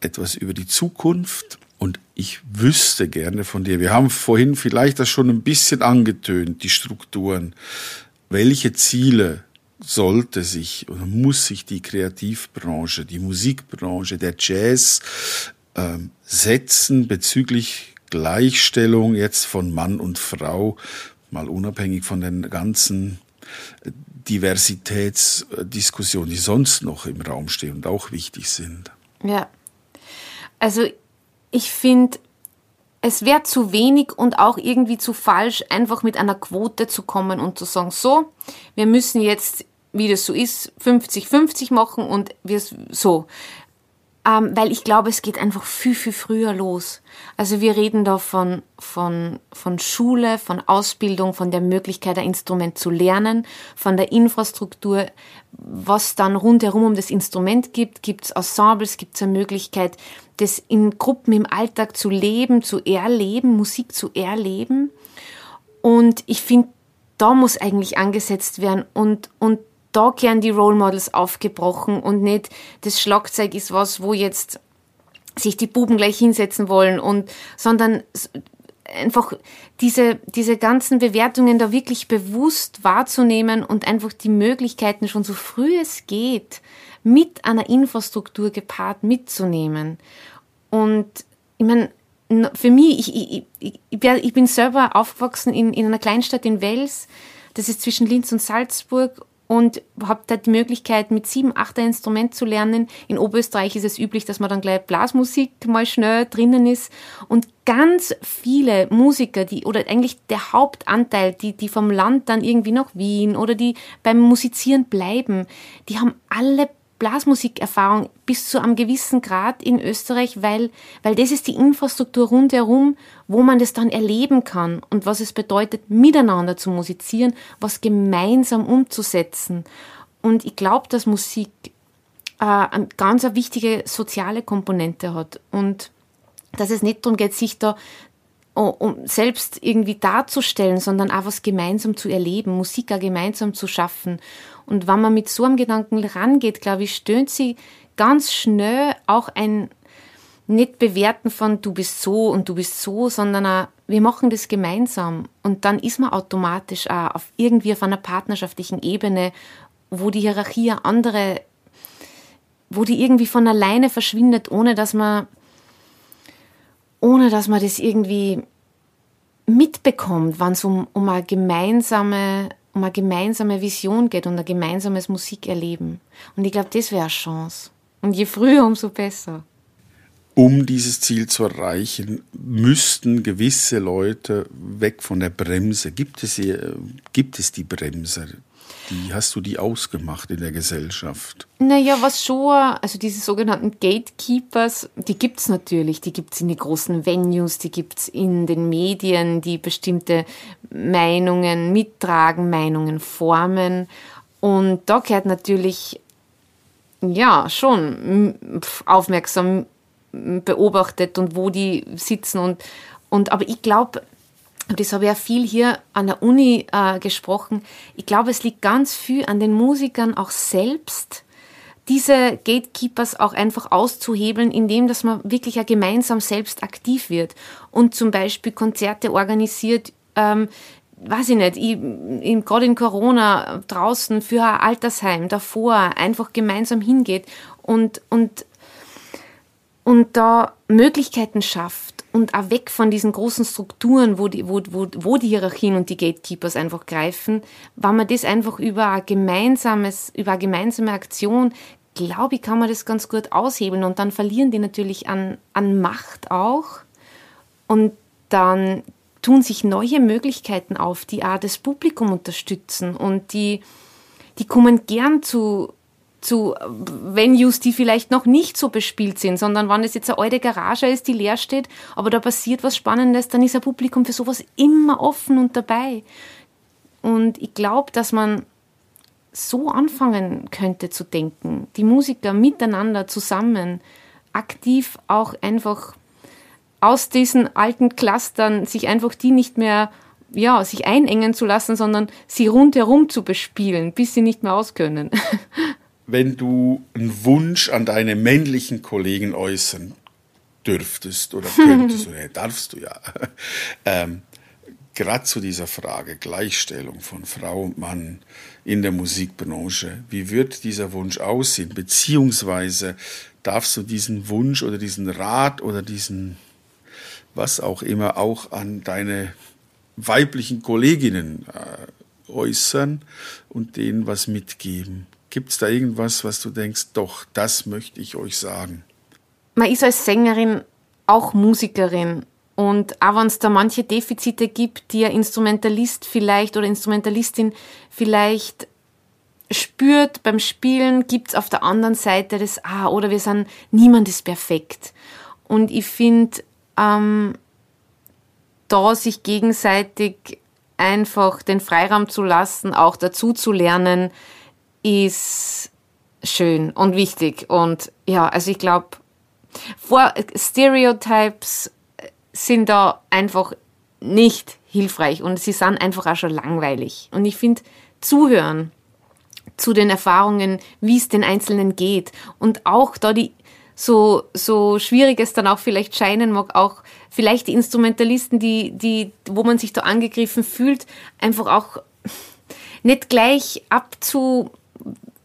etwas über die Zukunft. Und ich wüsste gerne von dir, wir haben vorhin vielleicht das schon ein bisschen angetönt, die Strukturen. Welche Ziele sollte sich oder muss sich die Kreativbranche, die Musikbranche, der Jazz ähm, setzen bezüglich Gleichstellung jetzt von Mann und Frau, mal unabhängig von den ganzen Diversitätsdiskussionen, die sonst noch im Raum stehen und auch wichtig sind. Ja, also ich finde, es wäre zu wenig und auch irgendwie zu falsch, einfach mit einer Quote zu kommen und zu sagen, so, wir müssen jetzt, wie das so ist, 50-50 machen und wir so. Ähm, weil ich glaube, es geht einfach viel, viel früher los. Also wir reden da von, von, von Schule, von Ausbildung, von der Möglichkeit, ein Instrument zu lernen, von der Infrastruktur, was dann rundherum um das Instrument gibt. Gibt es Ensembles, gibt es eine Möglichkeit, das in Gruppen im Alltag zu leben, zu erleben, Musik zu erleben. Und ich finde, da muss eigentlich angesetzt werden und, und da gern die Role Models aufgebrochen und nicht das Schlagzeug ist was, wo jetzt sich die Buben gleich hinsetzen wollen und, sondern einfach diese, diese ganzen Bewertungen da wirklich bewusst wahrzunehmen und einfach die Möglichkeiten schon so früh es geht mit einer Infrastruktur gepaart mitzunehmen. Und ich meine, für mich, ich, ich, ich, bin selber aufgewachsen in, in einer Kleinstadt in Wels, das ist zwischen Linz und Salzburg und habe da die Möglichkeit, mit sieben, acht ein Instrument zu lernen. In Oberösterreich ist es üblich, dass man dann gleich Blasmusik mal schnell drinnen ist. Und ganz viele Musiker, die, oder eigentlich der Hauptanteil, die, die vom Land dann irgendwie nach Wien oder die beim Musizieren bleiben, die haben alle Blasmusikerfahrung bis zu einem gewissen Grad in Österreich, weil, weil das ist die Infrastruktur rundherum, wo man das dann erleben kann und was es bedeutet, miteinander zu musizieren, was gemeinsam umzusetzen. Und ich glaube, dass Musik äh, eine ganz eine wichtige soziale Komponente hat und dass es nicht darum geht, sich da um selbst irgendwie darzustellen, sondern auch was gemeinsam zu erleben, Musik auch gemeinsam zu schaffen. Und wenn man mit so einem Gedanken rangeht, glaube ich, stöhnt sie ganz schnell auch ein nicht bewerten von du bist so und du bist so, sondern auch, wir machen das gemeinsam. Und dann ist man automatisch auch auf irgendwie auf einer partnerschaftlichen Ebene, wo die Hierarchie andere, wo die irgendwie von alleine verschwindet, ohne dass man, ohne dass man das irgendwie mitbekommt, wenn es um, um eine gemeinsame um eine gemeinsame Vision geht und ein gemeinsames Musikerleben. Und ich glaube, das wäre eine Chance. Und je früher, umso besser. Um dieses Ziel zu erreichen, müssten gewisse Leute weg von der Bremse. Gibt es, hier, gibt es die Bremse? Wie hast du die ausgemacht in der Gesellschaft? Naja, was schon, also diese sogenannten Gatekeepers, die gibt es natürlich. Die gibt es in den großen Venues, die gibt es in den Medien, die bestimmte Meinungen mittragen, Meinungen formen. Und da gehört natürlich, ja, schon aufmerksam beobachtet und wo die sitzen und, und aber ich glaube, das habe ich ja viel hier an der Uni äh, gesprochen, ich glaube, es liegt ganz viel an den Musikern auch selbst, diese Gatekeepers auch einfach auszuhebeln, indem dass man wirklich ja gemeinsam selbst aktiv wird und zum Beispiel Konzerte organisiert, ähm, weiß ich nicht, ich, gerade in Corona draußen für ein Altersheim davor einfach gemeinsam hingeht und, und, und da Möglichkeiten schafft und auch weg von diesen großen Strukturen, wo die, wo, wo, wo die Hierarchien und die Gatekeepers einfach greifen, wenn man das einfach über ein gemeinsames, über eine gemeinsame Aktion, glaube ich, kann man das ganz gut aushebeln. Und dann verlieren die natürlich an, an Macht auch. Und dann tun sich neue Möglichkeiten auf, die auch das Publikum unterstützen. Und die, die kommen gern zu, zu Venues, die vielleicht noch nicht so bespielt sind, sondern wenn es jetzt eine alte Garage ist, die leer steht, aber da passiert was Spannendes, dann ist ein Publikum für sowas immer offen und dabei. Und ich glaube, dass man so anfangen könnte zu denken, die Musiker miteinander zusammen, aktiv auch einfach aus diesen alten Clustern sich einfach die nicht mehr, ja, sich einengen zu lassen, sondern sie rundherum zu bespielen, bis sie nicht mehr auskönnen. Wenn du einen Wunsch an deine männlichen Kollegen äußern dürftest oder könntest, oder darfst du ja, ähm, gerade zu dieser Frage Gleichstellung von Frau und Mann in der Musikbranche, wie wird dieser Wunsch aussehen? Beziehungsweise darfst du diesen Wunsch oder diesen Rat oder diesen was auch immer auch an deine weiblichen Kolleginnen äh, äußern und denen was mitgeben? Gibt es da irgendwas, was du denkst, doch, das möchte ich euch sagen? Man ist als Sängerin auch Musikerin und auch wenn es da manche Defizite gibt, die ein Instrumentalist vielleicht oder Instrumentalistin vielleicht spürt beim Spielen, gibt es auf der anderen Seite das, ah, oder wir sind, niemand ist perfekt. Und ich finde, ähm, da sich gegenseitig einfach den Freiraum zu lassen, auch dazu zu lernen, ist schön und wichtig. Und ja, also ich glaube, Stereotypes sind da einfach nicht hilfreich und sie sind einfach auch schon langweilig. Und ich finde, zuhören zu den Erfahrungen, wie es den Einzelnen geht und auch da die so, so schwierig es dann auch vielleicht scheinen mag, auch vielleicht die Instrumentalisten, die, die, wo man sich da angegriffen fühlt, einfach auch nicht gleich abzu,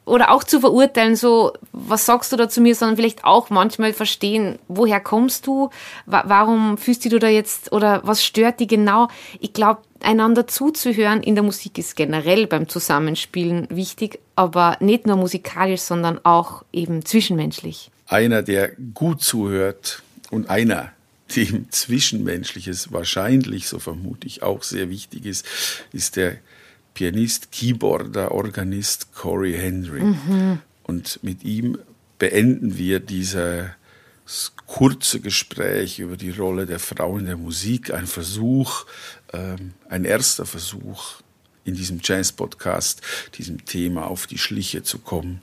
oder auch zu verurteilen, so, was sagst du da zu mir, sondern vielleicht auch manchmal verstehen, woher kommst du, warum fühlst du da jetzt, oder was stört dich genau? Ich glaube, einander zuzuhören in der Musik ist generell beim Zusammenspielen wichtig, aber nicht nur musikalisch, sondern auch eben zwischenmenschlich. Einer, der gut zuhört und einer, dem Zwischenmenschliches wahrscheinlich, so vermute ich, auch sehr wichtig ist, ist der Pianist, Keyboarder, Organist Corey Henry. Mhm. Und mit ihm beenden wir dieses kurze Gespräch über die Rolle der Frau in der Musik. Ein Versuch, ähm, ein erster Versuch in diesem Jazz-Podcast, diesem Thema auf die Schliche zu kommen,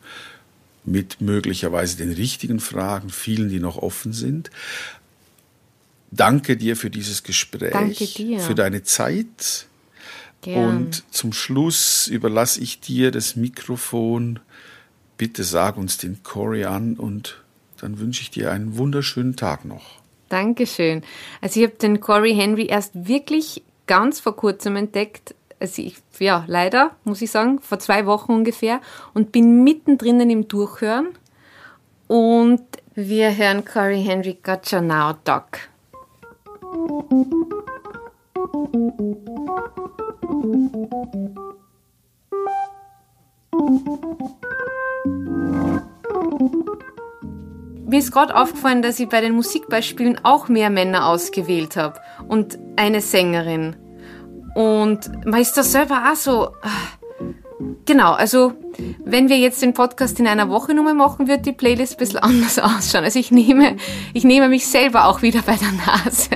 mit möglicherweise den richtigen Fragen, vielen, die noch offen sind. Danke dir für dieses Gespräch, Danke dir. für deine Zeit Gern. und zum Schluss überlasse ich dir das Mikrofon. Bitte sag uns den Corey an und dann wünsche ich dir einen wunderschönen Tag noch. Dankeschön. Also ich habe den Corey Henry erst wirklich ganz vor kurzem entdeckt. Also ich, ja, leider, muss ich sagen, vor zwei Wochen ungefähr und bin mittendrin im Durchhören. Und wir hören Corey Henry Gotcha Now Doc. Mir ist gerade aufgefallen, dass ich bei den Musikbeispielen auch mehr Männer ausgewählt habe und eine Sängerin. Und man ist da selber auch so. ah, Genau, also wenn wir jetzt den Podcast in einer Woche Nummer machen, wird die Playlist ein bisschen anders ausschauen. Also ich nehme, ich nehme mich selber auch wieder bei der Nase.